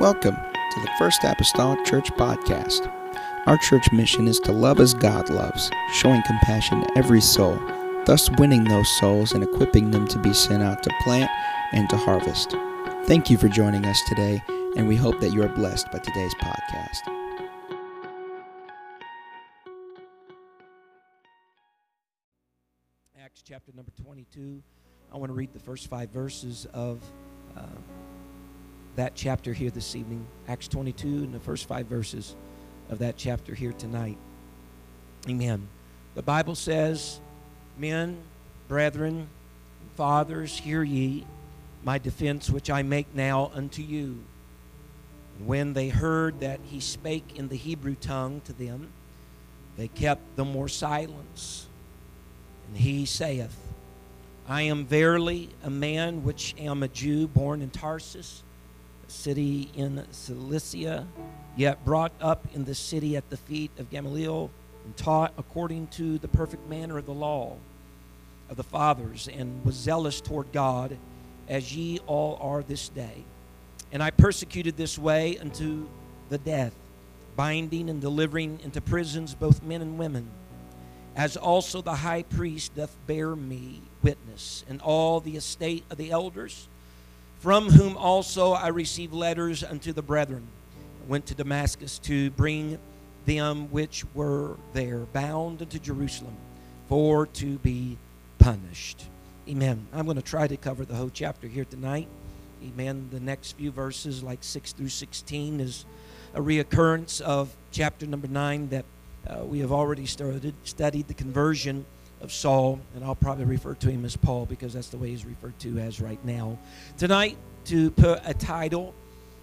Welcome to the First Apostolic Church Podcast. Our church mission is to love as God loves, showing compassion to every soul, thus winning those souls and equipping them to be sent out to plant and to harvest. Thank you for joining us today, and we hope that you are blessed by today's podcast. Acts chapter number 22. I want to read the first five verses of uh, that chapter here this evening. Acts 22 and the first five verses of that chapter here tonight. Amen. The Bible says, Men, brethren, fathers, hear ye my defense which I make now unto you. And when they heard that he spake in the Hebrew tongue to them, they kept the more silence. And he saith, I am verily a man which am a Jew born in Tarsus, city in Cilicia, yet brought up in the city at the feet of Gamaliel, and taught according to the perfect manner of the law of the fathers, and was zealous toward God, as ye all are this day. And I persecuted this way unto the death, binding and delivering into prisons both men and women as also the high priest doth bear me witness, and all the estate of the elders, from whom also I received letters unto the brethren. I went to Damascus to bring them which were there bound unto Jerusalem for to be punished. Amen. I'm going to try to cover the whole chapter here tonight. Amen. The next few verses, like 6 through 16, is a reoccurrence of chapter number 9 that uh, we have already started studied the conversion of Saul, and I'll probably refer to him as Paul because that's the way he's referred to as right now. Tonight, to put a title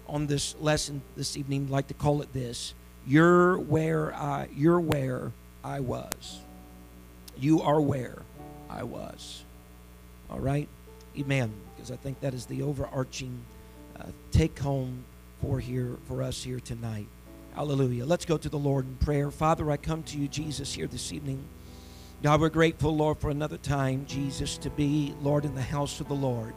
on this lesson this evening, I'd like to call it this: "You're where I, you're where I was. You are where I was." All right, Amen. Because I think that is the overarching uh, take home for here for us here tonight. Hallelujah. Let's go to the Lord in prayer. Father, I come to you, Jesus, here this evening. God, we're grateful, Lord, for another time, Jesus, to be, Lord, in the house of the Lord.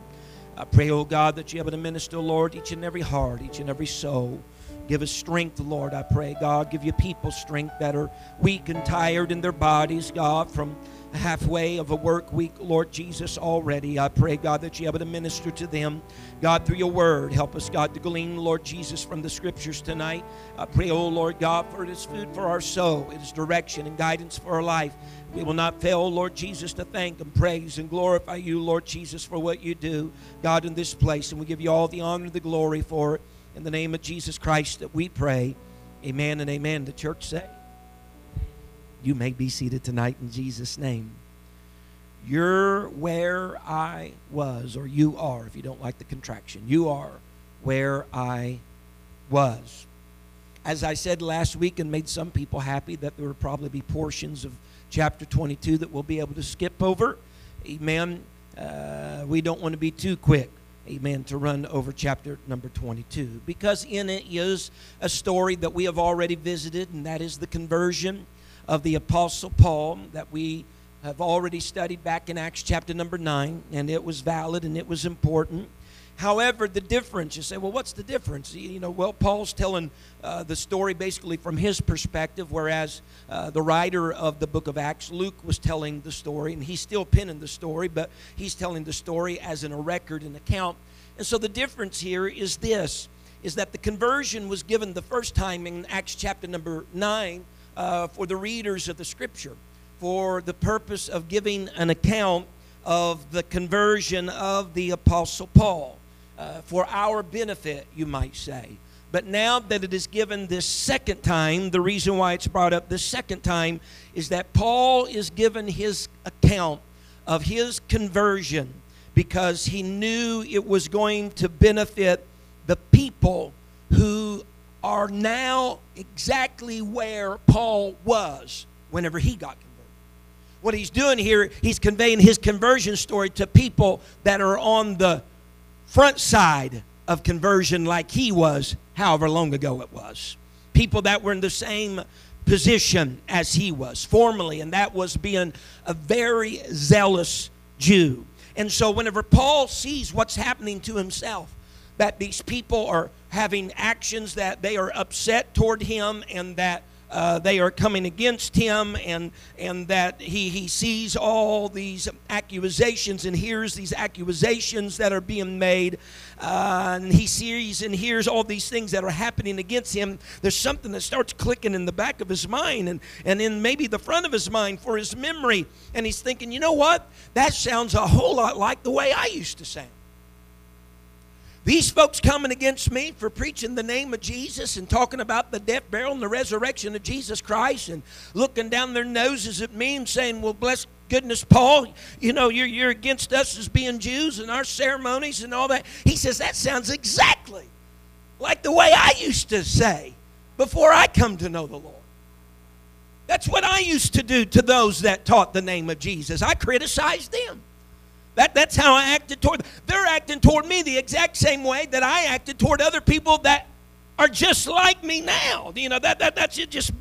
I pray, oh God, that you're able to minister, Lord, each and every heart, each and every soul. Give us strength, Lord, I pray, God. Give your people strength that are weak and tired in their bodies, God, from halfway of a work week, Lord Jesus, already. I pray, God, that you're able to minister to them. God, through your word, help us, God, to glean, Lord Jesus, from the scriptures tonight. I pray, oh Lord God, for it is food for our soul, it is direction and guidance for our life. We will not fail, Lord Jesus, to thank and praise and glorify you, Lord Jesus, for what you do, God, in this place. And we give you all the honor and the glory for it. In the name of Jesus Christ that we pray. Amen and amen. The church say. You may be seated tonight in Jesus' name. You're where I was, or you are, if you don't like the contraction. You are where I was. As I said last week and made some people happy, that there will probably be portions of chapter 22 that we'll be able to skip over. Amen. Uh, we don't want to be too quick amen, to run over chapter number 22 because in it is a story that we have already visited, and that is the conversion of the Apostle Paul that we have already studied back in Acts chapter number 9, and it was valid and it was important. However, the difference, you say, well, what's the difference? You know, well, Paul's telling uh, the story basically from his perspective, whereas uh, the writer of the book of Acts, Luke, was telling the story, and he's still penning the story, but he's telling the story as in a record, an account. And so the difference here is this, is that the conversion was given the first time in Acts chapter number 9 uh, for the readers of the scripture, for the purpose of giving an account of the conversion of the Apostle Paul uh, for our benefit, you might say. But now that it is given this second time, the reason why it's brought up this second time is that Paul is given his account of his conversion because he knew it was going to benefit the people who are now exactly where Paul was whenever he got converted. What he's doing here, he's conveying his conversion story to people that are on the front side of conversion like he was, however long ago it was. People that were in the same position as he was formerly, and that was being a very zealous Jew. And so, whenever Paul sees what's happening to himself, that these people are having actions that they are upset toward him and that uh, they are coming against him and and that he he sees all these accusations and hears these accusations that are being made uh, and he sees and hears all these things that are happening against him. There's something that starts clicking in the back of his mind and and in maybe the front of his mind for his memory. And he's thinking you know what? That sounds a whole lot like the way I used to sound these folks coming against me for preaching the name of Jesus and talking about the death, burial, and the resurrection of Jesus Christ and looking down their noses at me and saying, Well, bless goodness, Paul, you know, you're, you're against us as being Jews and our ceremonies and all that. He says, That sounds exactly like the way I used to say before I come to know the Lord. That's what I used to do to those that taught the name of Jesus. I criticized them. That, that's how I acted toward them. They're acting toward me the exact same way that I acted toward other people that are just like me now. You know, that, that, that's it just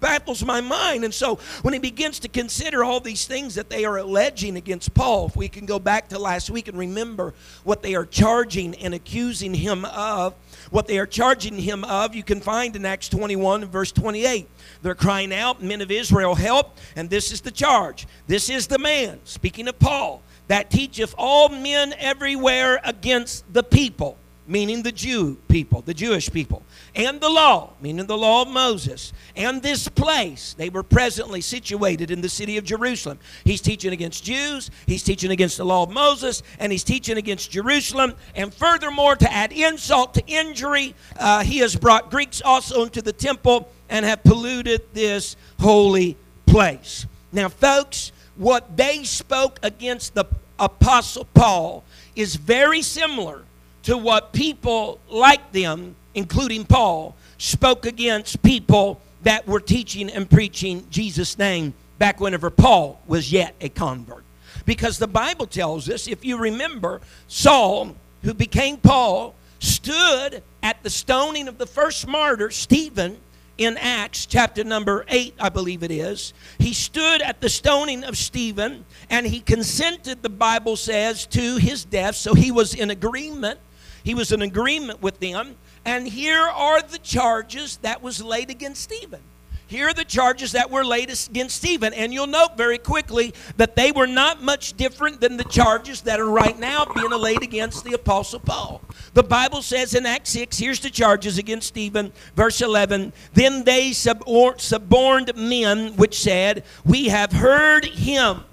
baffles my mind. And so when he begins to consider all these things that they are alleging against Paul, if we can go back to last week and remember what they are charging and accusing him of, what they are charging him of, you can find in Acts 21 verse 28. They're crying out, Men of Israel, help. And this is the charge. This is the man, speaking of Paul, that teacheth all men everywhere against the people, meaning the Jew people, the Jewish people, and the law, meaning the law of Moses, and this place. They were presently situated in the city of Jerusalem. He's teaching against Jews, he's teaching against the law of Moses, and he's teaching against Jerusalem. And furthermore, to add insult to injury, uh, he has brought Greeks also into the temple and have polluted this holy place. Now, folks, what they spoke against the Apostle Paul is very similar to what people like them, including Paul, spoke against people that were teaching and preaching Jesus' name back whenever Paul was yet a convert. Because the Bible tells us, if you remember, Saul, who became Paul, stood at the stoning of the first martyr, Stephen, in Acts chapter number 8, I believe it is. He stood at the stoning of Stephen and he consented, the Bible says, to his death. So he was in agreement. He was in agreement with them. And here are the charges that was laid against Stephen. Here are the charges that were laid against Stephen. And you'll note very quickly that they were not much different than the charges that are right now being laid against the Apostle Paul. The Bible says in Acts 6, here's the charges against Stephen, verse 11. Then they suborned men which said, We have heard him.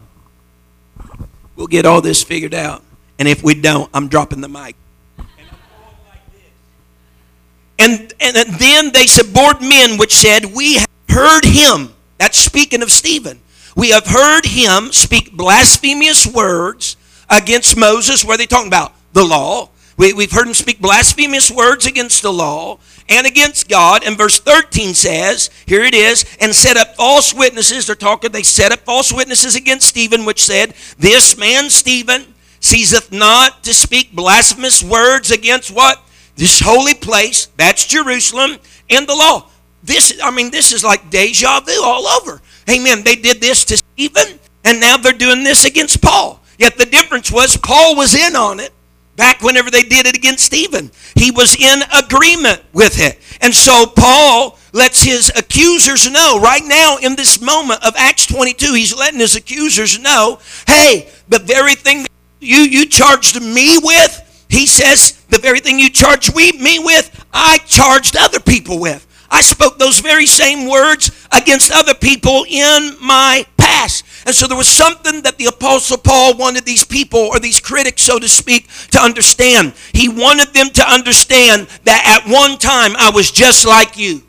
We'll get all this figured out. And if we don't, I'm dropping the mic. And, and then they suborned men which said, We heard him, that's speaking of Stephen, we have heard him speak blasphemous words against Moses. What are they talking about? The law. We, we've heard him speak blasphemous words against the law and against God. And verse 13 says, here it is, and set up false witnesses. They're talking, they set up false witnesses against Stephen, which said, This man, Stephen, ceaseth not to speak blasphemous words against what? This holy place, that's Jerusalem, and the law. This, I mean, this is like deja vu all over. Amen. They did this to Stephen, and now they're doing this against Paul. Yet the difference was Paul was in on it back whenever they did it against Stephen. He was in agreement with it. And so Paul lets his accusers know right now in this moment of Acts 22, he's letting his accusers know, hey, the very thing you, you charged me with, he says, the very thing you charged me with, I charged other people with. I spoke those very same words against other people in my past. And so there was something that the Apostle Paul wanted these people, or these critics, so to speak, to understand. He wanted them to understand that at one time I was just like you.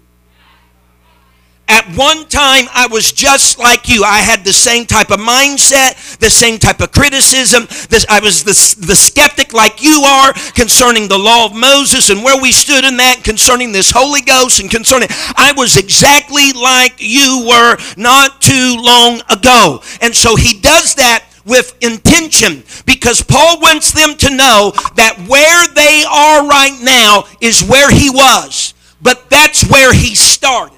At one time, I was just like you. I had the same type of mindset, the same type of criticism. This, I was the, the skeptic like you are concerning the law of Moses and where we stood in that, concerning this Holy Ghost and concerning. I was exactly like you were not too long ago. And so he does that with intention because Paul wants them to know that where they are right now is where he was, but that's where he started.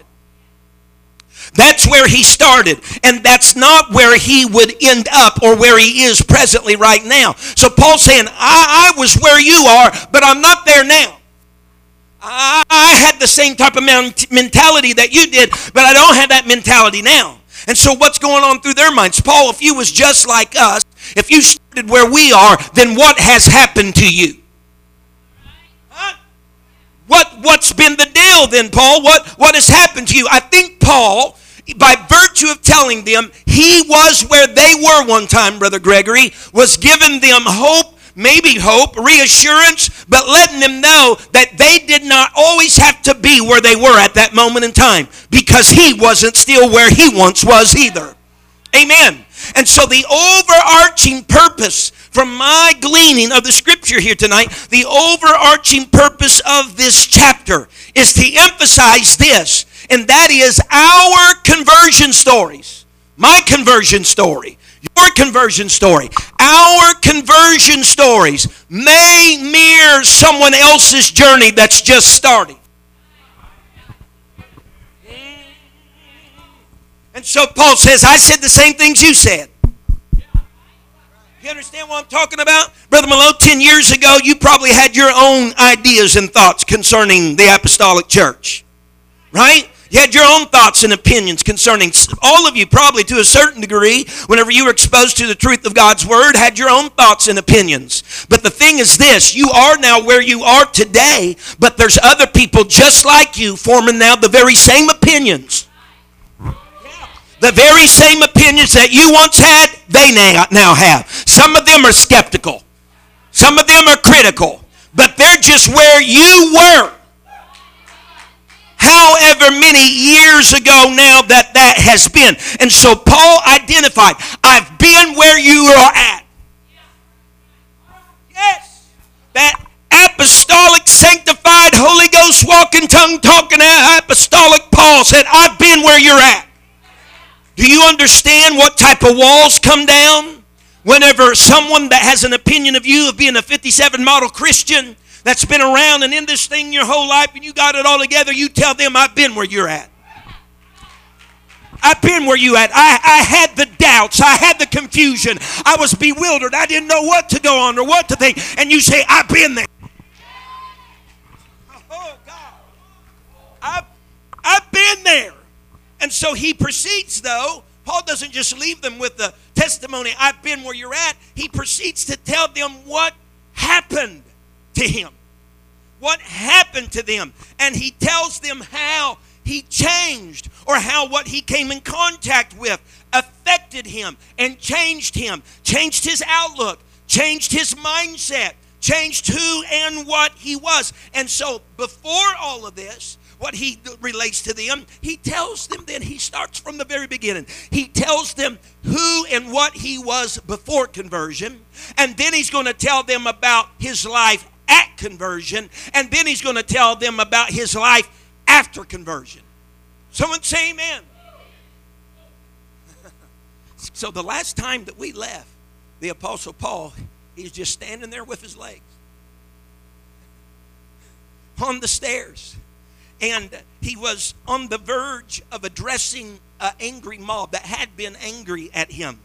That's where he started. And that's not where he would end up or where he is presently right now. So Paul's saying, I, I was where you are, but I'm not there now. I had the same type of mentality that you did, but I don't have that mentality now. And so, what's going on through their minds? Paul, if you was just like us, if you started where we are, then what has happened to you? What, what's been the deal then, Paul? What, what has happened to you? I think Paul, by virtue of telling them he was where they were one time, Brother Gregory, was giving them hope maybe hope, reassurance, but letting them know that they did not always have to be where they were at that moment in time because he wasn't still where he once was either. Amen. And so, the overarching purpose from my gleaning of the scripture here tonight, the overarching purpose of this chapter is to emphasize this, and that is our conversion stories. My conversion story, your conversion story, our conversion stories may mirror someone else's journey that's just starting. And so Paul says, I said the same things you said. You understand what I'm talking about? Brother Malone, 10 years ago, you probably had your own ideas and thoughts concerning the apostolic church. Right? You had your own thoughts and opinions concerning all of you, probably to a certain degree, whenever you were exposed to the truth of God's Word, had your own thoughts and opinions. But the thing is this you are now where you are today, but there's other people just like you forming now the very same opinions. The very same opinions that you once had, they now have. Some of them are skeptical, some of them are critical, but they're just where you were. However, many years ago now that that has been. And so Paul identified, I've been where you are at. Yes. That apostolic, sanctified, Holy Ghost walking, tongue talking apostolic Paul said, I've been where you're at. Do you understand what type of walls come down whenever someone that has an opinion of you of being a 57 model Christian that's been around and in this thing your whole life and you got it all together, you tell them, I've been where you're at. I've been where you at. I, I had the doubts. I had the confusion. I was bewildered. I didn't know what to go on or what to think. And you say, I've been there. Oh, God. I've, I've been there. And so he proceeds, though. Paul doesn't just leave them with the testimony, I've been where you're at. He proceeds to tell them what happened to him. What happened to them. And he tells them how he changed or how what he came in contact with affected him and changed him, changed his outlook, changed his mindset, changed who and what he was. And so, before all of this, what he relates to them. He tells them then, he starts from the very beginning. He tells them who and what he was before conversion. And then he's going to tell them about his life at conversion. And then he's going to tell them about his life after conversion. Someone say amen. so the last time that we left, the Apostle Paul, he's just standing there with his legs on the stairs and he was on the verge of addressing an angry mob that had been angry at him.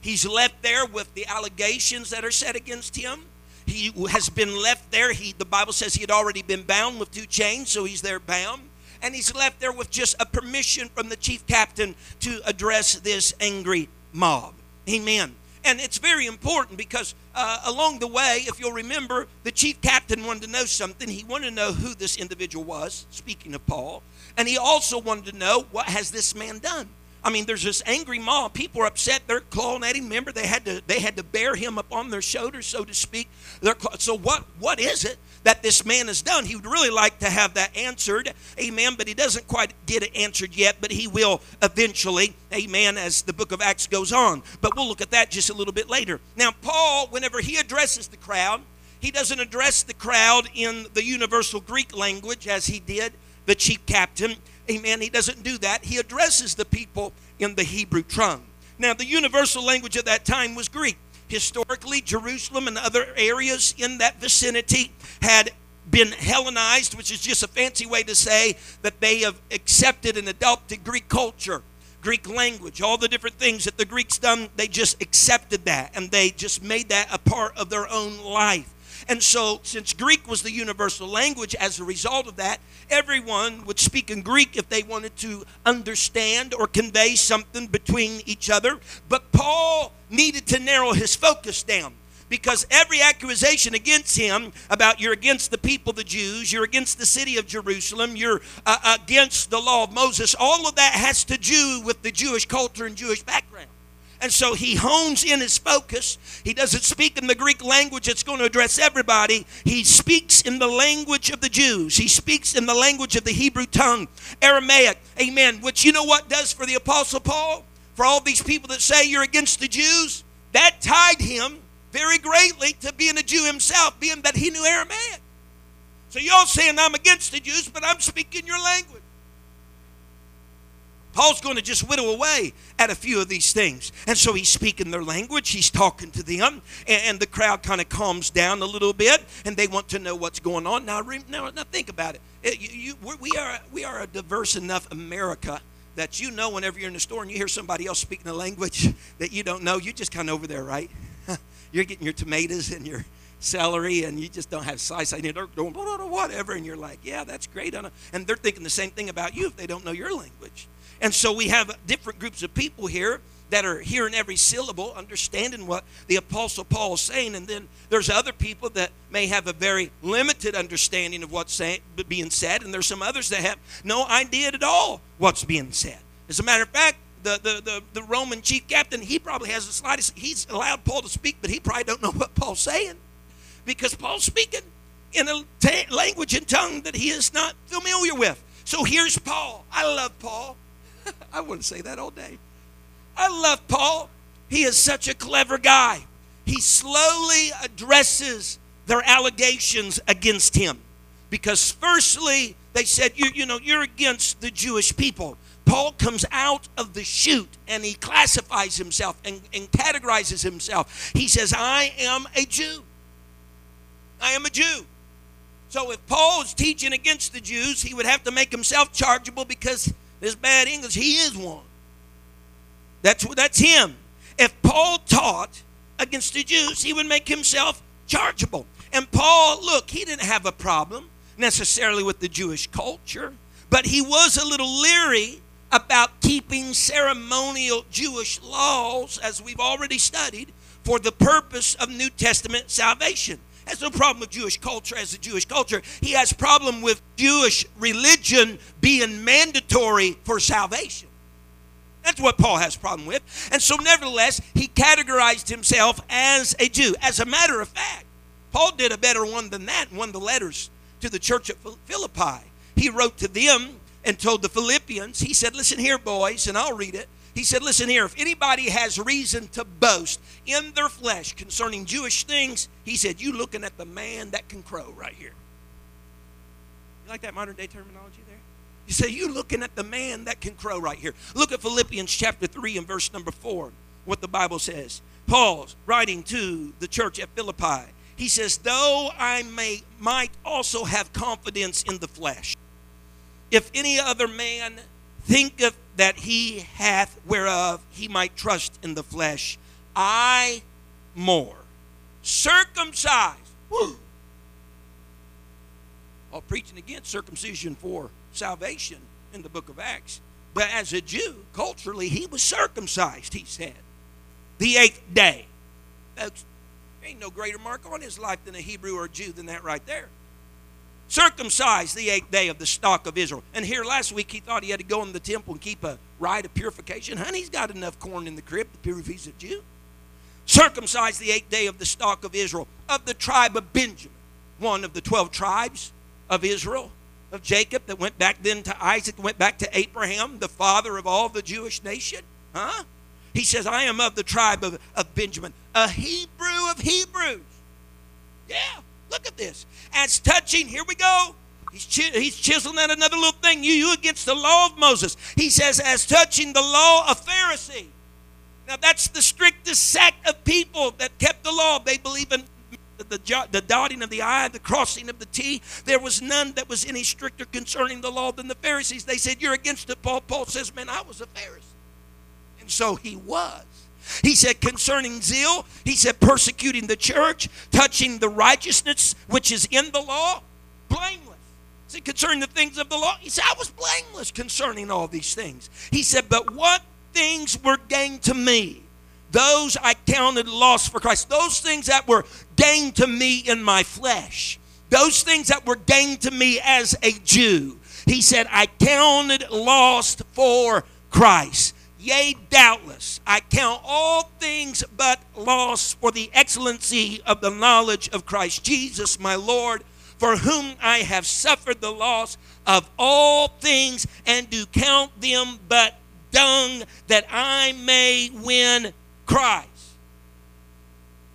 He's left there with the allegations that are set against him. He has been left there. He, the Bible says he had already been bound with two chains, so he's there bound. And he's left there with just a permission from the chief captain to address this angry mob. Amen. And it's very important because uh, along the way, if you'll remember, the chief captain wanted to know something. He wanted to know who this individual was, speaking of Paul. And he also wanted to know what has this man done? I mean, there's this angry mob. People are upset. They're clawing at him. Remember, they had to they had to bear him up on their shoulders, so to speak. They're, so what what is it that this man has done? He would really like to have that answered, amen. But he doesn't quite get it answered yet. But he will eventually, amen, as the book of Acts goes on. But we'll look at that just a little bit later. Now, Paul, whenever he addresses the crowd, he doesn't address the crowd in the universal Greek language as he did the chief captain. Amen. He doesn't do that. He addresses the people in the Hebrew tongue. Now, the universal language at that time was Greek. Historically, Jerusalem and other areas in that vicinity had been Hellenized, which is just a fancy way to say that they have accepted and adopted Greek culture, Greek language, all the different things that the Greeks done, they just accepted that and they just made that a part of their own life. And so, since Greek was the universal language, as a result of that, everyone would speak in Greek if they wanted to understand or convey something between each other. But Paul needed to narrow his focus down because every accusation against him about you're against the people, the Jews, you're against the city of Jerusalem, you're uh, against the law of Moses, all of that has to do with the Jewish culture and Jewish background. And so he hones in his focus. He doesn't speak in the Greek language that's going to address everybody. He speaks in the language of the Jews. He speaks in the language of the Hebrew tongue, Aramaic. Amen. Which you know what does for the Apostle Paul? For all these people that say you're against the Jews, that tied him very greatly to being a Jew himself, being that he knew Aramaic. So y'all saying I'm against the Jews, but I'm speaking your language. Paul's going to just whittle away at a few of these things. And so he's speaking their language, he's talking to them, and, the crowd kind of calms down a little bit, and they want to know what's going on. Now, now, now think about it. you, you, we, are, we are a diverse enough America that you know whenever you're in the store and you hear somebody else speaking a language that you don't know, you're just kind of over there, right? you're getting your tomatoes and your celery and you just don't have slice and they're doing whatever and you're like yeah that's great and they're thinking the same thing about you if they don't know your language and so we have different groups of people here that are hearing every syllable, understanding what the Apostle Paul is saying. And then there's other people that may have a very limited understanding of what's saying, being said. And there's some others that have no idea at all what's being said. As a matter of fact, the, the, the, the Roman chief captain, he probably has the slightest, he's allowed Paul to speak, but he probably don't know what Paul's saying. Because Paul's speaking in a language and tongue that he is not familiar with. So here's Paul. I love Paul. I wouldn't say that all day. I love Paul. He is such a clever guy. He slowly addresses their allegations against him. Because firstly, they said, you, you know, you're against the Jewish people. Paul comes out of the chute and he classifies himself and, and categorizes himself. He says, I am a Jew. I am a Jew. So if Paul is teaching against the Jews, he would have to make himself chargeable because this bad English, he is one. That's, that's him. If Paul taught against the Jews, he would make himself chargeable. And Paul, look, he didn't have a problem necessarily with the Jewish culture, but he was a little leery about keeping ceremonial Jewish laws, as we've already studied, for the purpose of New Testament salvation has no problem with Jewish culture as a Jewish culture. He has problem with Jewish religion being mandatory for salvation. That's what Paul has problem with. And so nevertheless, he categorized himself as a Jew. As a matter of fact, Paul did a better one than that in one of the letters to the church at Philippi. He wrote to them and told the Philippians, he said, Listen here, boys, and I'll read it. He said, Listen here, if anybody has reason to boast in their flesh concerning Jewish things, he said, You looking at the man that can crow right here. You like that modern day terminology there? You say, You looking at the man that can crow right here. Look at Philippians chapter 3 and verse number 4, what the Bible says. Paul's writing to the church at Philippi. He says, Though I may might also have confidence in the flesh, if any other man thinketh that he hath whereof he might trust in the flesh. I more. Circumcised. Woo. While preaching against circumcision for salvation in the book of Acts. But as a Jew, culturally, he was circumcised, he said. The eighth day. Folks, ain't no greater mark on his life than a Hebrew or a Jew than that right there circumcised the eighth day of the stock of Israel. And here last week he thought he had to go in the temple and keep a rite of purification. Honey, he's got enough corn in the crib to purify a Jew. Circumcised the eighth day of the stock of Israel, of the tribe of Benjamin, one of the twelve tribes of Israel, of Jacob that went back then to Isaac, went back to Abraham, the father of all the Jewish nation. Huh? He says, I am of the tribe of, of Benjamin, a Hebrew of Hebrews. Yeah. Look at this. As touching, here we go. He's, he's chiseling out another little thing. You, you against the law of Moses. He says, as touching the law of Pharisee. Now, that's the strictest sect of people that kept the law. They believe in the, the dotting of the I, the crossing of the T. There was none that was any stricter concerning the law than the Pharisees. They said, You're against it, Paul. Paul says, Man, I was a Pharisee. And so he was. He said, concerning zeal, he said, persecuting the church, touching the righteousness which is in the law, blameless. See, concerning the things of the law, he said, I was blameless concerning all these things. He said, but what things were gained to me? Those I counted loss for Christ. Those things that were gained to me in my flesh. Those things that were gained to me as a Jew. He said, I counted lost for Christ. Yea, doubtless, I count all things but loss for the excellency of the knowledge of Christ Jesus, my Lord, for whom I have suffered the loss of all things, and do count them but dung, that I may win Christ.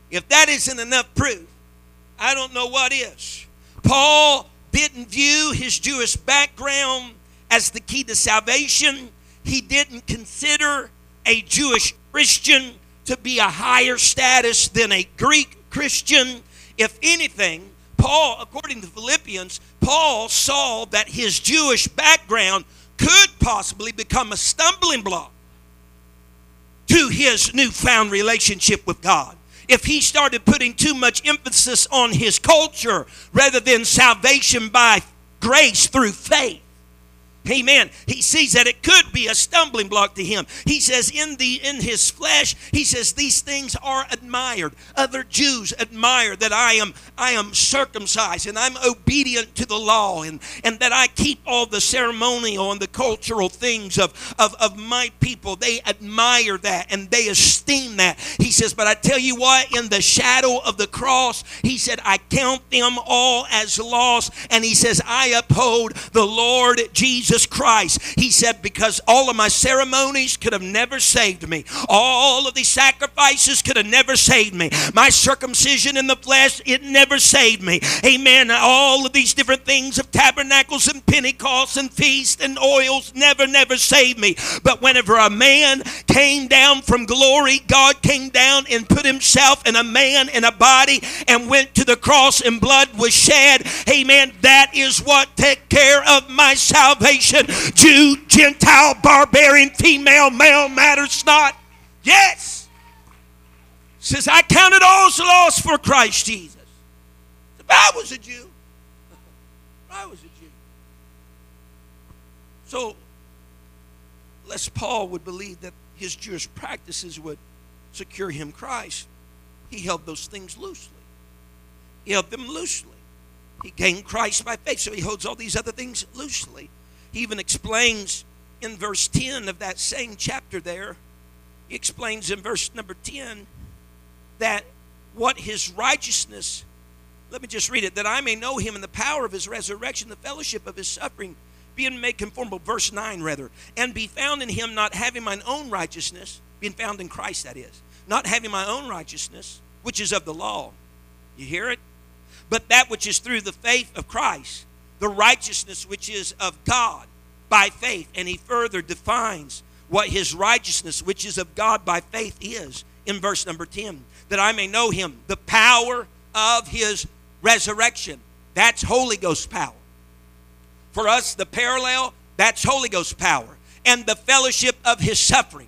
If that isn't enough proof, I don't know what is. Paul didn't view his Jewish background as the key to salvation he didn't consider a Jewish Christian to be a higher status than a Greek Christian. If anything, Paul, according to Philippians, Paul saw that his Jewish background could possibly become a stumbling block to his newfound relationship with God. If he started putting too much emphasis on his culture rather than salvation by grace through faith. Amen. He sees that it could be a stumbling block to him. He says in the in his flesh, he says these things are admired. Other Jews admire that I am I am circumcised and I'm obedient to the law and, and that I keep all the ceremonial and the cultural things of, of, of my people. They admire that and they esteem that. He says, but I tell you what, in the shadow of the cross, he said, I count them all as lost. And he says, I uphold the Lord Jesus Jesus Christ. He said, Because all of my ceremonies could have never saved me, all of these sacrifices could have never saved me. My circumcision in the flesh, it never saved me. Amen. All of these different things of tabernacles and Pentecost and feasts and oils never, never saved me. But whenever a man came down from glory, God came down and put himself in a man in a body and went to the cross and blood was shed. Amen. That is what took care of my salvation nation, Jew, Gentile, barbarian, female, male, matters not. Yes. Says, I counted all as lost for Christ Jesus. If I was a Jew, I was a Jew. So, lest Paul would believe that his Jewish practices would secure him Christ, he held those things loosely. He held them loosely. He gained Christ by faith, so he holds all these other things loosely. He even explains in verse 10 of that same chapter there, he explains in verse number 10 that what his righteousness, let me just read it, that I may know him in the power of his resurrection, the fellowship of his suffering, being made conformable, verse 9 rather, and be found in him, not having mine own righteousness, being found in Christ, that is, not having my own righteousness, which is of the law. You hear it? But that which is through the faith of Christ the righteousness which is of God by faith. And he further defines what his righteousness, which is of God by faith, is in verse number 10 that I may know him, the power of his resurrection. That's Holy Ghost power. For us, the parallel, that's Holy Ghost power. And the fellowship of his suffering.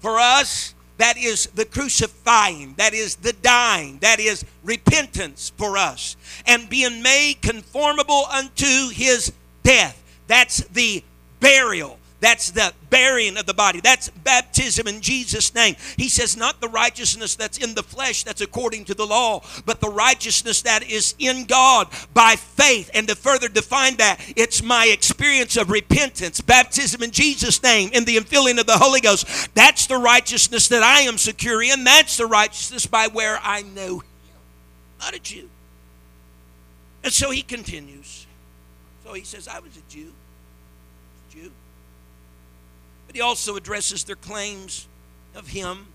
For us, that is the crucifying, that is the dying, that is repentance for us, and being made conformable unto his death. That's the burial. That's the burying of the body. That's baptism in Jesus' name. He says, not the righteousness that's in the flesh, that's according to the law, but the righteousness that is in God by faith. And to further define that, it's my experience of repentance, baptism in Jesus' name, in the infilling of the Holy Ghost. That's the righteousness that I am secure in. That's the righteousness by where I know Him, not a Jew. And so he continues. So he says, I was a Jew. But he also addresses their claims of him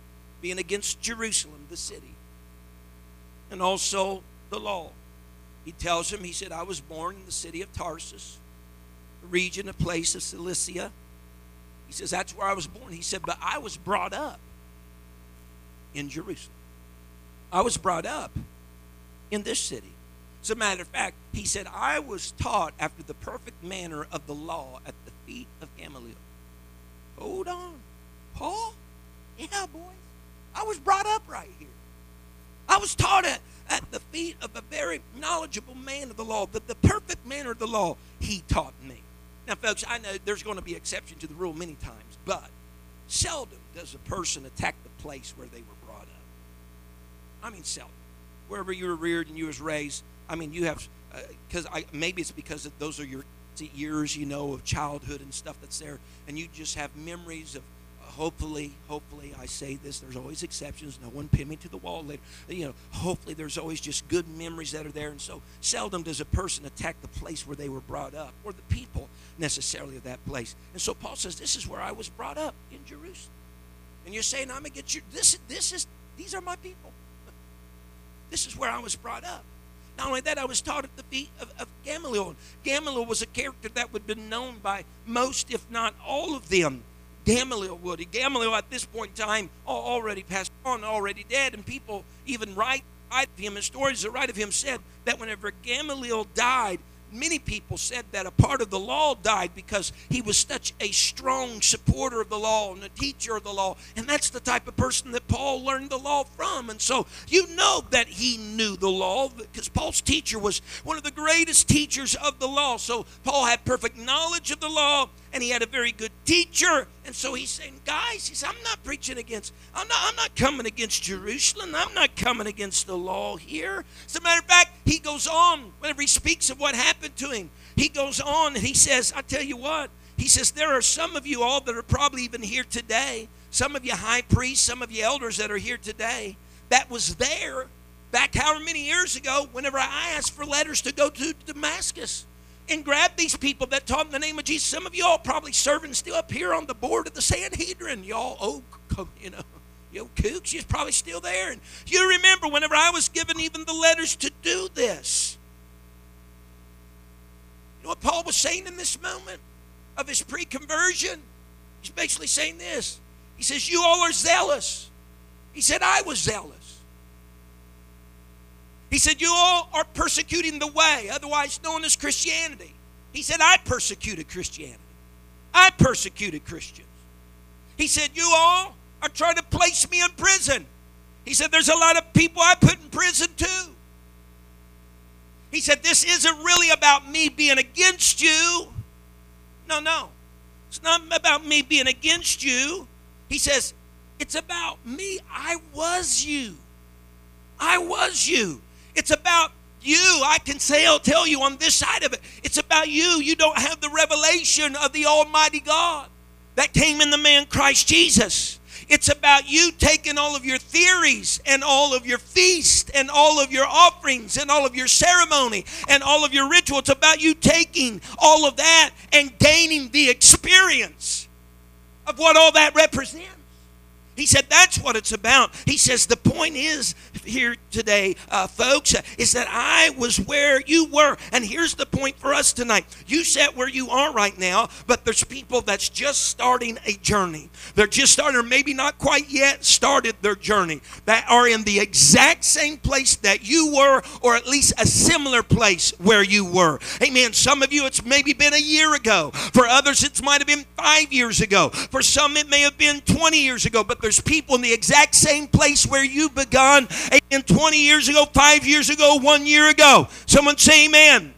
being against Jerusalem, the city, and also the law. He tells him, he said, I was born in the city of Tarsus, a region, a place of Cilicia. He says, That's where I was born. He said, But I was brought up in Jerusalem. I was brought up in this city. As a matter of fact, he said, I was taught after the perfect manner of the law at the feet of Gamaliel. Hold on. Paul? Yeah, boys. I was brought up right here. I was taught at, at the feet of a very knowledgeable man of the law, the, the perfect man of the law. He taught me. Now, folks, I know there's going to be exception to the rule many times, but seldom does a person attack the place where they were brought up. I mean, seldom. Wherever you were reared and you was raised, I mean, you have because uh, I maybe it's because those are your years, you know, of childhood and stuff that's there, and you just have memories of hopefully, hopefully, I say this, there's always exceptions. No one pin me to the wall later. You know, hopefully there's always just good memories that are there. And so seldom does a person attack the place where they were brought up or the people necessarily of that place. And so Paul says, This is where I was brought up in Jerusalem. And you're saying, I'm gonna get you this this is these are my people. This is where I was brought up. Not only that, I was taught at the feet of, of Gamaliel. Gamaliel was a character that would have been known by most, if not all of them. Gamaliel would. Gamaliel at this point in time already passed on, already dead, and people even write, of him, historians that write of him said that whenever Gamaliel died, many people said that a part of the law died because he was such a strong supporter of the law and a teacher of the law. And that's the type of person that Paul learned the law from. And so you know that he knew the law because Paul's teacher was one of the greatest teachers of the law. So Paul had perfect knowledge of the law and he had a very good teacher. And so he's saying, guys, he I'm not preaching against, I'm not, I'm not coming against Jerusalem. I'm not coming against the law here. As a matter of fact, he goes on whenever he speaks of what happened to him. He goes on and he says, I tell you what, he says, there are some of you all that are probably even here today, some of you high priests, some of you elders that are here today, that was there back however many years ago whenever I asked for letters to go to Damascus and grab these people that taught in the name of Jesus. Some of y'all probably serving still up here on the board of the Sanhedrin. Y'all, oh, you know, know, kooks, you're probably still there. And you remember whenever I was given even the letters to do this. You know what Paul was saying in this moment of his pre conversion? He's basically saying this. He says, You all are zealous. He said, I was zealous. He said, You all are persecuting the way, otherwise known as Christianity. He said, I persecuted Christianity. I persecuted Christians. He said, You all are trying to place me in prison. He said, There's a lot of people I put in prison too. He said, This isn't really about me being against you. No, no. It's not about me being against you. He says, It's about me. I was you. I was you. It's about you. I can say, I'll tell you on this side of it. It's about you. You don't have the revelation of the Almighty God that came in the man Christ Jesus. It's about you taking all of your theories and all of your feast and all of your offerings and all of your ceremony and all of your ritual. It's about you taking all of that and gaining the experience of what all that represents. He said that's what it's about. He says the point is here today, uh, folks, is that I was where you were. And here's the point for us tonight. You sat where you are right now, but there's people that's just starting a journey. They're just starting, or maybe not quite yet started their journey, that are in the exact same place that you were, or at least a similar place where you were. Amen. Some of you, it's maybe been a year ago. For others, it might have been five years ago. For some, it may have been 20 years ago. But there's people in the exact same place where you begun, amen, 20 years ago, five years ago, one year ago. Someone say amen.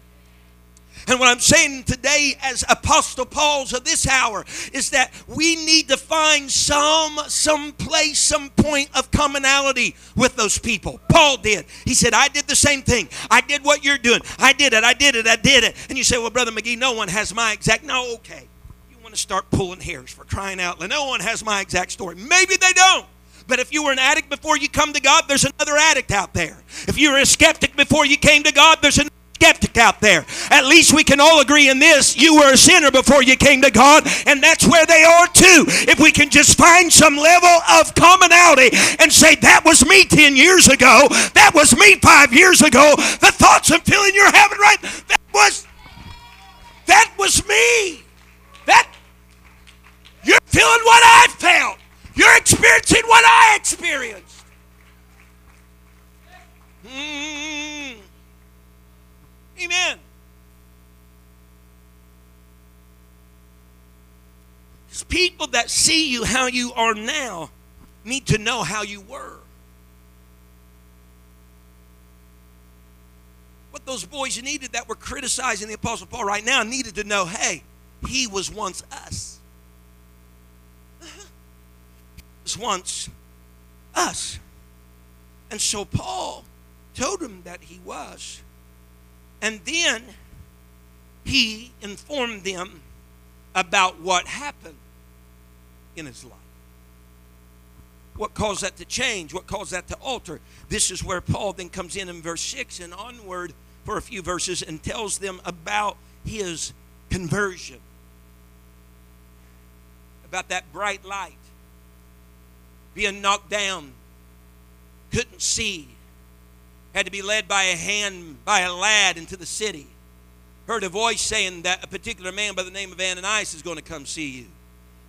And what I'm saying today, as Apostle Paul's of this hour, is that we need to find some, some place, some point of commonality with those people. Paul did. He said, I did the same thing. I did what you're doing. I did it. I did it. I did it. And you say, well, Brother McGee, no one has my exact. No, okay You want to start pulling hairs for crying out loud. No one has my exact story. Maybe they don't. But if you were an addict before you come to God, there's another addict out there. If you were a skeptic before you came to God, there's another skeptic out there. At least we can all agree in this. You were a sinner before you came to God, and that's where they are too. If we can just find some level of commonality and say, that was me 10 years ago, that was me five years ago, the thoughts and feeling you're having right, that was, that was me. That you're feeling what I felt. You're experiencing what I experienced. Mm. Amen. People that see you how you are now need to know how you were. What those boys needed that were criticizing the Apostle Paul right now needed to know hey, he was once us. Once us. And so Paul told him that he was. And then he informed them about what happened in his life. What caused that to change? What caused that to alter? This is where Paul then comes in in verse 6 and onward for a few verses and tells them about his conversion, about that bright light, being knocked down, couldn't see, had to be led by a hand by a lad into the city. Heard a voice saying that a particular man by the name of Ananias is going to come see you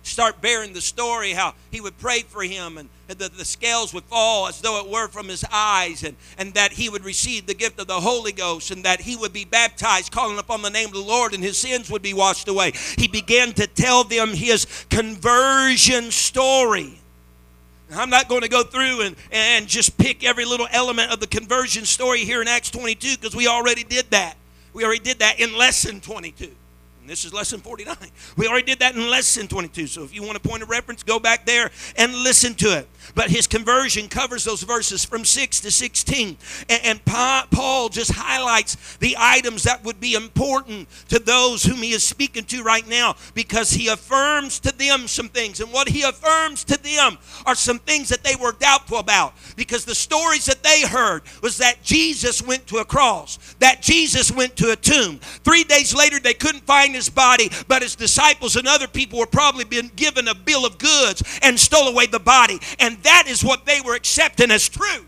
start bearing the story how he would pray for him and the, the scales would fall as though it were from his eyes and, and that he would receive the gift of the Holy Ghost and that he would be baptized calling upon the name of the Lord and his sins would be washed away. He began to tell them his conversion story. I'm not going to go through and, and just pick every little element of the conversion story here in Acts 22 because we already did that. We already did that in lesson 22. And this is lesson 49. We already did that in lesson 22. So if you want a point of reference, go back there and listen to it. But his conversion covers those verses from 6 to 16. And, Paul just highlights the items that would be important to those whom he is speaking to right now because he affirms to them some things. And what he affirms to them are some things that they were doubtful about because the stories that they heard was that Jesus went to a cross, that Jesus went to a tomb. Three days later, they couldn't find his body, but his disciples and other people were probably been given a bill of goods and stole away the body. And that is what they were accepting as truth.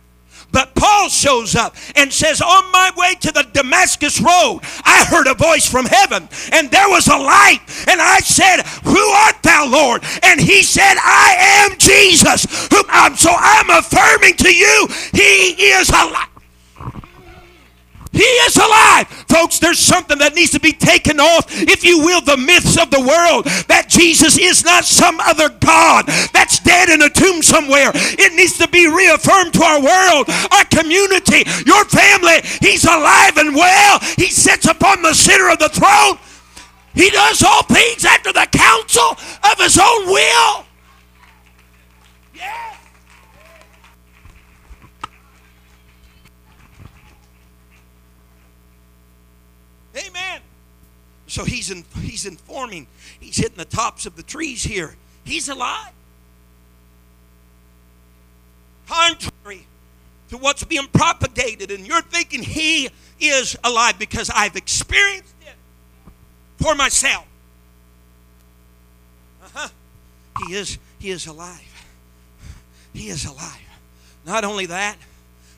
But Paul shows up and says, On my way to the Damascus Road, I heard a voice from heaven, and there was a light. And I said, Who art thou, Lord? And he said, I am Jesus. Whom I'm, so I'm affirming to you, he is alive. He is alive. Folks, there's something that needs to be taken off, if you will, the myths of the world that Jesus is not some other God that's dead in a tomb somewhere. It needs to be reaffirmed to our world, our community, your family. He's alive and well. He sits upon the center of the throne. He does all things after the counsel of his own will. Amen. So he's in, he's informing. He's hitting the tops of the trees here. He's alive. Contrary to what's being propagated, and you're thinking he is alive because I've experienced it for myself. Uh-huh. He is, he is alive. He is alive. Not only that,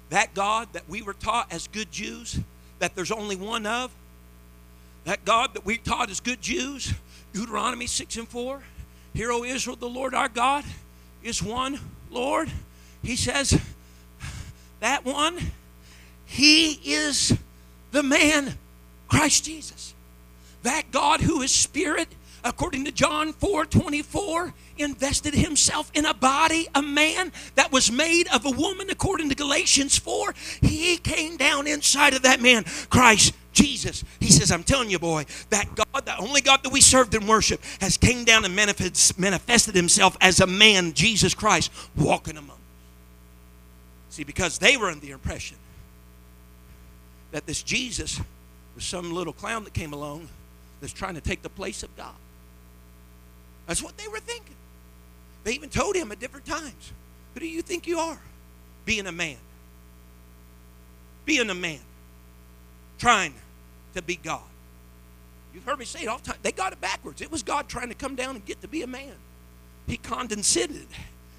that God that we were taught as good Jews, that there's only one of, that God that we taught as good Jews, Deuteronomy 6 and 4, Hear, O Israel, the Lord our God is one Lord. He says, that one, He is the man, Christ Jesus. That God who is spirit, according to John 4 24, invested himself in a body, a man that was made of a woman, according to Galatians 4. He came down inside of that man, Christ Jesus. He says, I'm telling you, boy, that God, the only God that we served and worship, has came down and manifested himself as a man, Jesus Christ, walking among us. See, because they were under the impression that this Jesus was some little clown that came along that's trying to take the place of God. That's what they were thinking. They even told him at different times, Who do you think you are? Being a man. Being a man. Trying to be God. You've heard me say it all the time. They got it backwards. It was God trying to come down and get to be a man. He condescended.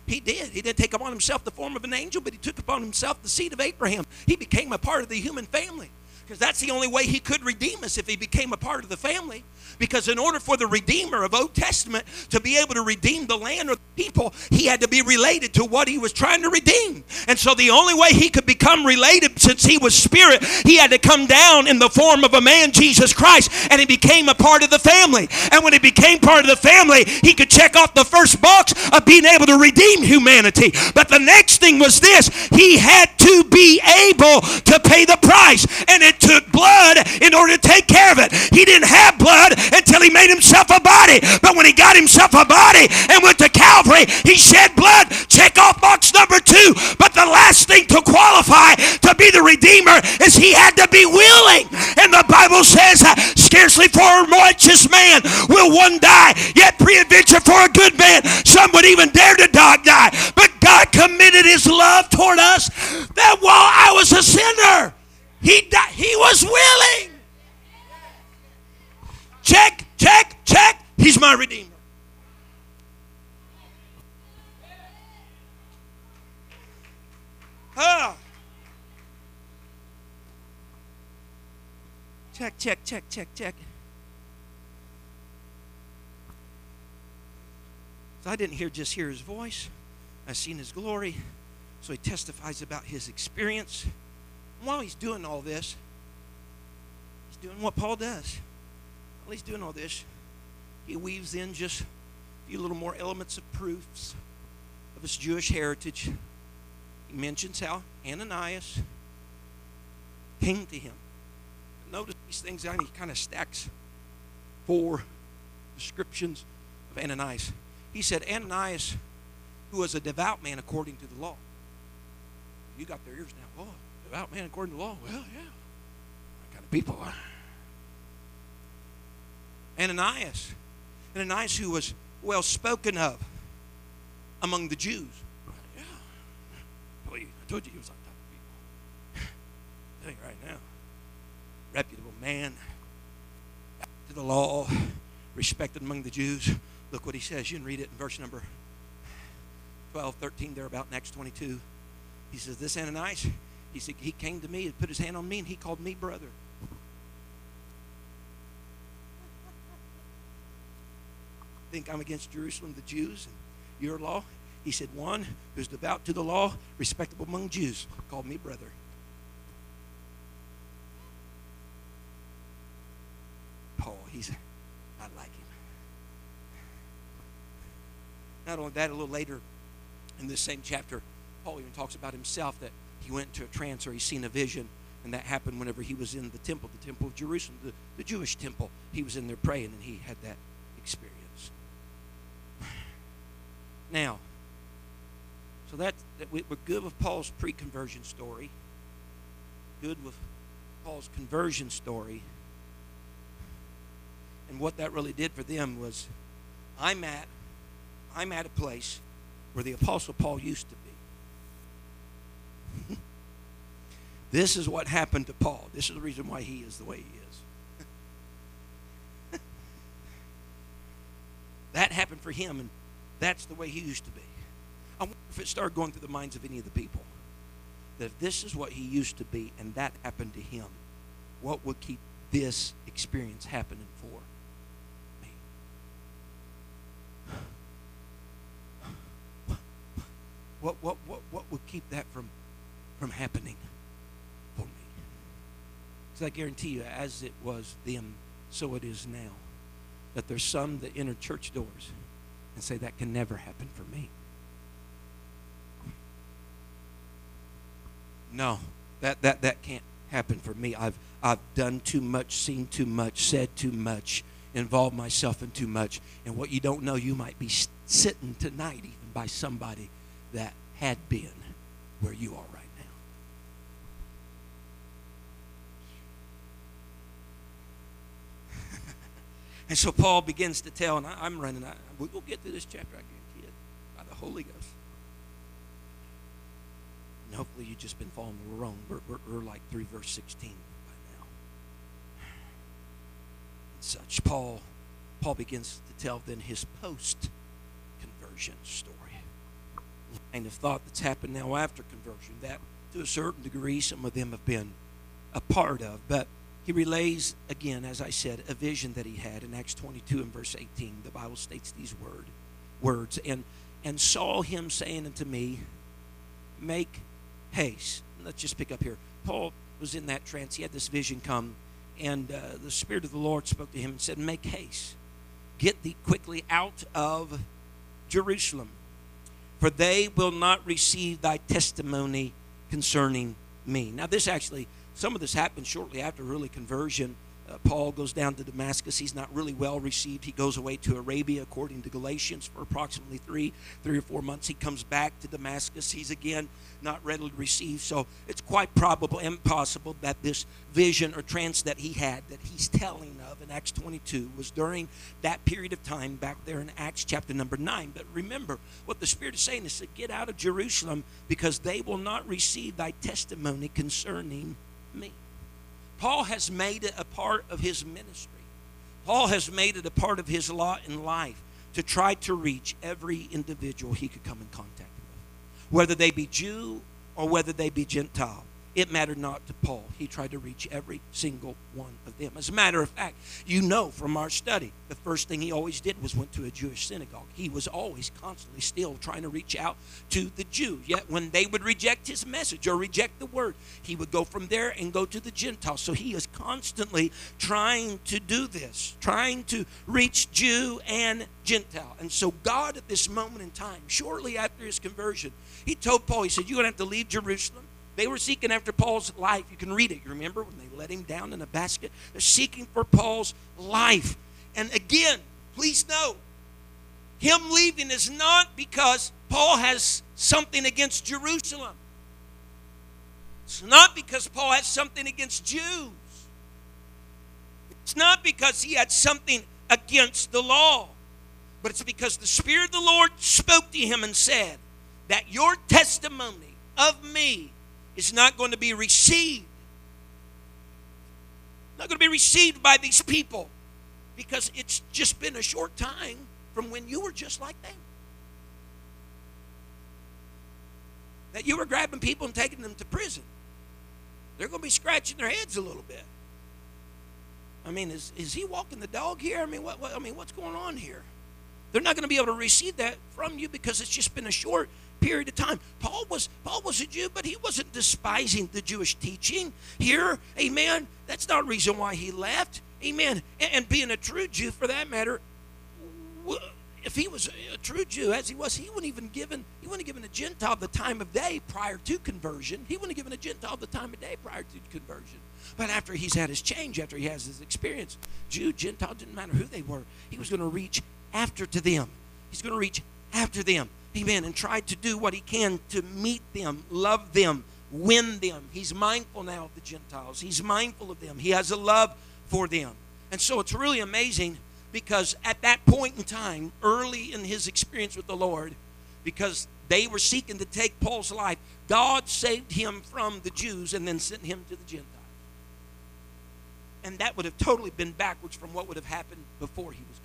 He did. He didn't take upon himself the form of an angel, but he took upon himself the seed of Abraham. He became a part of the human family. Because that's the only way he could redeem us if he became a part of the family. Because in order for the Redeemer of Old Testament to be able to redeem the land or the people, he had to be related to what he was trying to redeem. And so the only way he could become related, since he was spirit, he had to come down in the form of a man, Jesus Christ, and he became a part of the family. And when he became part of the family, he could check off the first box of being able to redeem humanity. But the next thing was this he had to be able to pay the price. And it took blood in order to take care of it. He didn't have blood until he made himself a body. But when he got himself a body and went to Calvary, he shed blood. Check off box number two. But the last thing to qualify to be the Redeemer is he had to be willing. And the Bible says, uh, scarcely for a righteous man will one die, yet pre-adventure for a good man. Some would even dare to die. But God committed his love toward us that while I was a sinner, he, died, he was willing. Check, check, check. He's my Redeemer. Ah. Check, check, check, check, check. So I didn't hear just hear his voice. I seen his glory. So he testifies about his experience. While he's doing all this, he's doing what Paul does. While he's doing all this, he weaves in just a few little more elements of proofs of his Jewish heritage. He mentions how Ananias came to him. Notice these things and he kind of stacks four descriptions of Ananias. He said, Ananias, who was a devout man according to the law. You got their ears now. Devout man according to the law. Well, yeah. What kind of people are. Ananias. Ananias, who was well spoken of among the Jews. Yeah. I told you he was top of people. You right now. Reputable man. To the law. Respected among the Jews. Look what he says. You can read it in verse number 12, 13, there about Acts 22. He says, This Ananias, he said, he came to me and put his hand on me and he called me brother. Think I'm against Jerusalem, the Jews, and your law? He said, One who's devout to the law, respectable among Jews, called me brother. Paul, he's, I like him. Not only that, a little later in this same chapter, Paul even talks about himself that he went into a trance or he seen a vision, and that happened whenever he was in the temple, the temple of Jerusalem, the, the Jewish temple. He was in there praying, and he had that experience. Now, so that, that we, we're good with Paul's pre-conversion story, good with Paul's conversion story, and what that really did for them was, I'm at, I'm at a place where the Apostle Paul used to be. This is what happened to Paul. This is the reason why he is the way he is. that happened for him, and that's the way he used to be. I wonder if it started going through the minds of any of the people. That if this is what he used to be and that happened to him, what would keep this experience happening for me? What, what, what, what would keep that from, from happening? Because I guarantee you, as it was then, so it is now. That there's some that enter church doors and say that can never happen for me. No, that, that, that can't happen for me. I've, I've done too much, seen too much, said too much, involved myself in too much. And what you don't know, you might be sitting tonight even by somebody that had been where you are right now. And so Paul begins to tell, and I, am running, I, we'll get through this chapter, I guarantee it, by the Holy Ghost. And hopefully you've just been following along. We're, we're, we're like through verse 16 by now. And such. Paul, Paul begins to tell then his post conversion story. Line of thought that's happened now after conversion. That to a certain degree, some of them have been a part of. But he relays, again, as I said, a vision that he had in Acts 22 and verse 18. The Bible states these word, words. And, and saw him saying unto me, Make haste. Let's just pick up here. Paul was in that trance. He had this vision come, and uh, the Spirit of the Lord spoke to him and said, Make haste. Get thee quickly out of Jerusalem, for they will not receive thy testimony concerning me. Now, this actually, some of this happened shortly after early conversion. Uh, Paul goes down to Damascus. He's not really well received. He goes away to Arabia, according to Galatians, for approximately three, three or four months. He comes back to Damascus. He's again not readily received. So it's quite probable and possible that this vision or trance that he had, that he's telling of in Acts 22, was during that period of time back there in Acts chapter number 9. But remember, what the Spirit is saying is to get out of Jerusalem because they will not receive thy testimony concerning me. Paul has made it a part of his ministry. Paul has made it a part of his lot in life to try to reach every individual he could come in contact with, whether they be Jew or whether they be Gentile. It mattered not to Paul. He tried to reach every single one of them. As a matter of fact, you know from our study, the first thing he always did was went to a Jewish synagogue. He was always constantly still trying to reach out to the Jew. Yet when they would reject his message or reject the word, he would go from there and go to the Gentiles. So he is constantly trying to do this, trying to reach Jew and Gentile. And so God at this moment in time, shortly after his conversion, he told Paul, he said, You're going to have to leave Jerusalem. They were seeking after Paul's life. You can read it. You remember when they let him down in a basket? They're seeking for Paul's life. And again, please know, him leaving is not because Paul has something against Jerusalem. It's not because Paul has something against Jews. It's not because he had something against the law. But it's because the Spirit of the Lord spoke to him and said that your testimony of me is not going to be received. Not going to be received by these people because it's just been a short time from when you were just like them. That you were grabbing people and taking them to prison. They're going to be scratching their heads a little bit. I mean, is, is he walking the dog here? I mean, what, what I mean, what's going on here? They're not going to be able to receive that from you because it's just been a short period of time. Paul was Paul was a Jew, but he wasn't despising the Jewish teaching here. Amen. That's not a reason why he left. Amen. And, and being a true Jew, for that matter, if he was a true Jew as he was, he wouldn't even given he wouldn't have given a Gentile the time of day prior to conversion. He wouldn't have given a Gentile the time of day prior to conversion. But after he's had his change, after he has his experience, Jew, Gentile, didn't matter who they were. He was going to reach after to them. He's going to reach after them. Amen. And try to do what he can to meet them, love them, win them. He's mindful now of the Gentiles. He's mindful of them. He has a love for them. And so it's really amazing because at that point in time, early in his experience with the Lord, because they were seeking to take Paul's life, God saved him from the Jews and then sent him to the Gentiles. And that would have totally been backwards from what would have happened before he was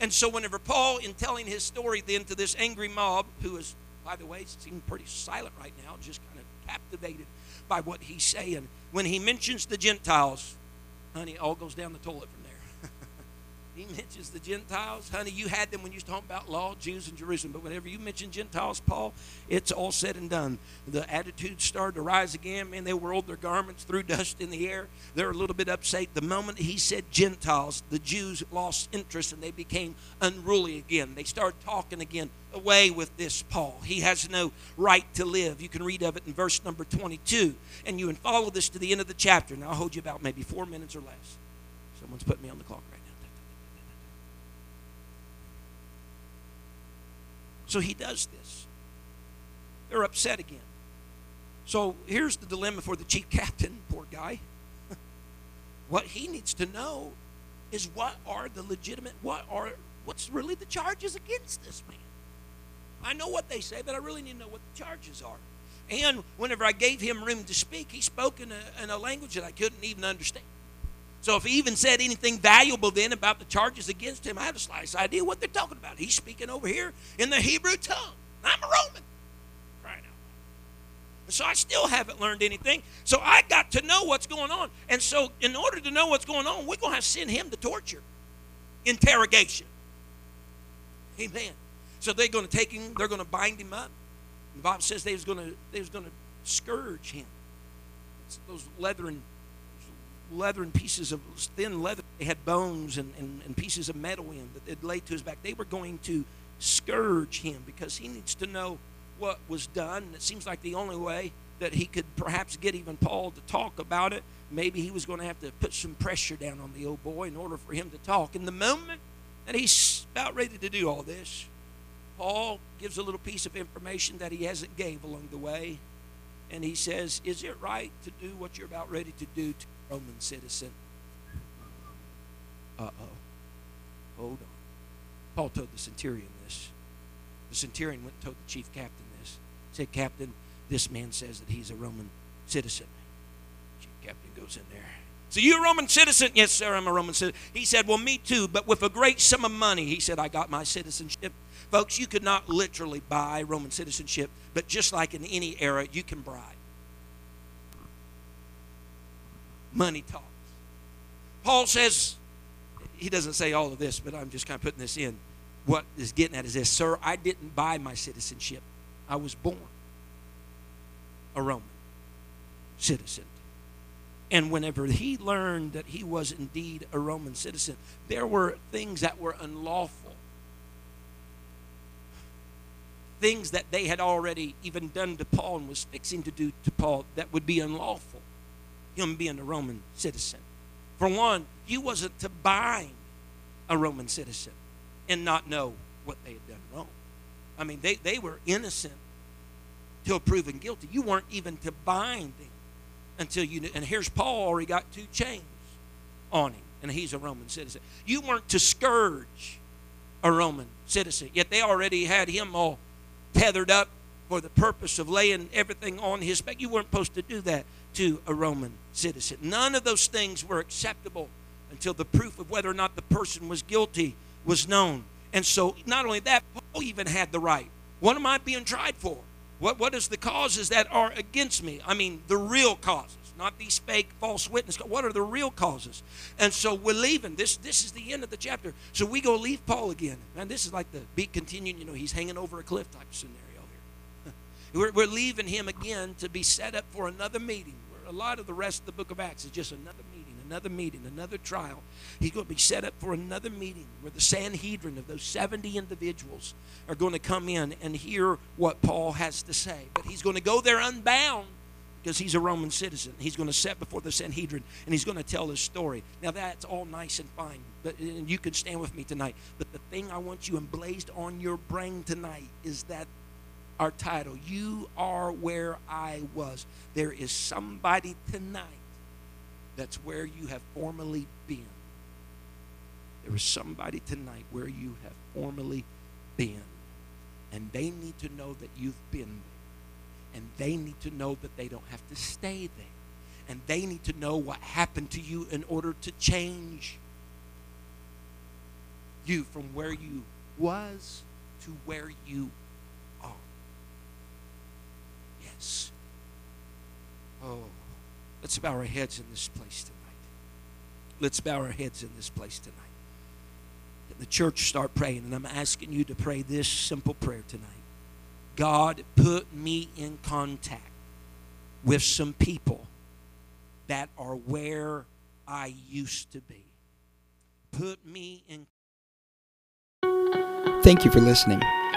and so, whenever Paul, in telling his story then to this angry mob, who is, by the way, seeming pretty silent right now, just kind of captivated by what he's saying, when he mentions the Gentiles, honey, all goes down the toilet from he mentions the Gentiles. Honey, you had them when you was talking about law, Jews, and Jerusalem. But whenever you mention Gentiles, Paul, it's all said and done. The attitudes started to rise again. Man, they whirled their garments, threw dust in the air. They're a little bit upset. The moment he said Gentiles, the Jews lost interest and they became unruly again. They started talking again away with this Paul. He has no right to live. You can read of it in verse number 22. And you can follow this to the end of the chapter. Now, I'll hold you about maybe four minutes or less. Someone's put me on the clock right So he does this. They're upset again. So here's the dilemma for the chief captain, poor guy. what he needs to know is what are the legitimate, what are, what's really the charges against this man? I know what they say, but I really need to know what the charges are. And whenever I gave him room to speak, he spoke in a, in a language that I couldn't even understand. So if he even said anything valuable then about the charges against him, I have a slight idea what they're talking about. He's speaking over here in the Hebrew tongue. I'm a Roman. So I still haven't learned anything. So I got to know what's going on. And so, in order to know what's going on, we're going to have to send him to torture, interrogation. Amen. So they're going to take him, they're going to bind him up. The Bible says they was going to, they was going to scourge him. It's those leathern, leathern pieces of thin leather, they had bones and, and, and pieces of metal in that they'd laid to his back. They were going to scourge him because he needs to know what was done. And it seems like the only way that he could perhaps get even Paul to talk about it, maybe he was going to have to put some pressure down on the old boy in order for him to talk. In the moment that he's about ready to do all this, Paul gives a little piece of information that he hasn't gave along the way. And he says, Is it right to do what you're about ready to do to Roman citizen? Uh oh. Hold on. Paul told the centurion this. The centurion went and told the chief captain this. Said, Captain, this man says that he's a Roman citizen. Chief captain goes in there. So you a Roman citizen? Yes, sir, I'm a Roman citizen. He said, Well, me too, but with a great sum of money. He said, I got my citizenship. Folks, you could not literally buy Roman citizenship, but just like in any era, you can bribe. Money talks. Paul says, he doesn't say all of this, but I'm just kind of putting this in. What is getting at is this Sir, I didn't buy my citizenship, I was born a Roman citizen. And whenever he learned that he was indeed a Roman citizen, there were things that were unlawful. Things that they had already even done to Paul and was fixing to do to Paul that would be unlawful. Him being a Roman citizen. For one, he wasn't to bind a Roman citizen and not know what they had done wrong. I mean, they, they were innocent till proven guilty. You weren't even to bind them until you knew. And here's Paul already got two chains on him, and he's a Roman citizen. You weren't to scourge a Roman citizen, yet they already had him all tethered up for the purpose of laying everything on his back. You weren't supposed to do that to a Roman citizen. None of those things were acceptable until the proof of whether or not the person was guilty was known. And so, not only that, Paul even had the right. What am I being tried for? What, what is the causes that are against me? I mean, the real causes, not these fake false witness. What are the real causes? And so we're leaving. This this is the end of the chapter. So we go leave Paul again. Man, this is like the beat continuing. You know, he's hanging over a cliff type scenario here. we're, we're leaving him again to be set up for another meeting. A lot of the rest of the book of Acts is just another meeting another meeting, another trial. He's going to be set up for another meeting where the Sanhedrin of those 70 individuals are going to come in and hear what Paul has to say. But he's going to go there unbound because he's a Roman citizen. He's going to set before the Sanhedrin and he's going to tell his story. Now, that's all nice and fine, but and you can stand with me tonight. But the thing I want you emblazed on your brain tonight is that our title, You Are Where I Was. There is somebody tonight that's where you have formerly been. There is somebody tonight where you have formerly been. And they need to know that you've been there. And they need to know that they don't have to stay there. And they need to know what happened to you in order to change you from where you was to where you. Oh. Let's bow our heads in this place tonight. Let's bow our heads in this place tonight. And the church start praying, and I'm asking you to pray this simple prayer tonight. God, put me in contact with some people that are where I used to be. Put me in. Thank you for listening.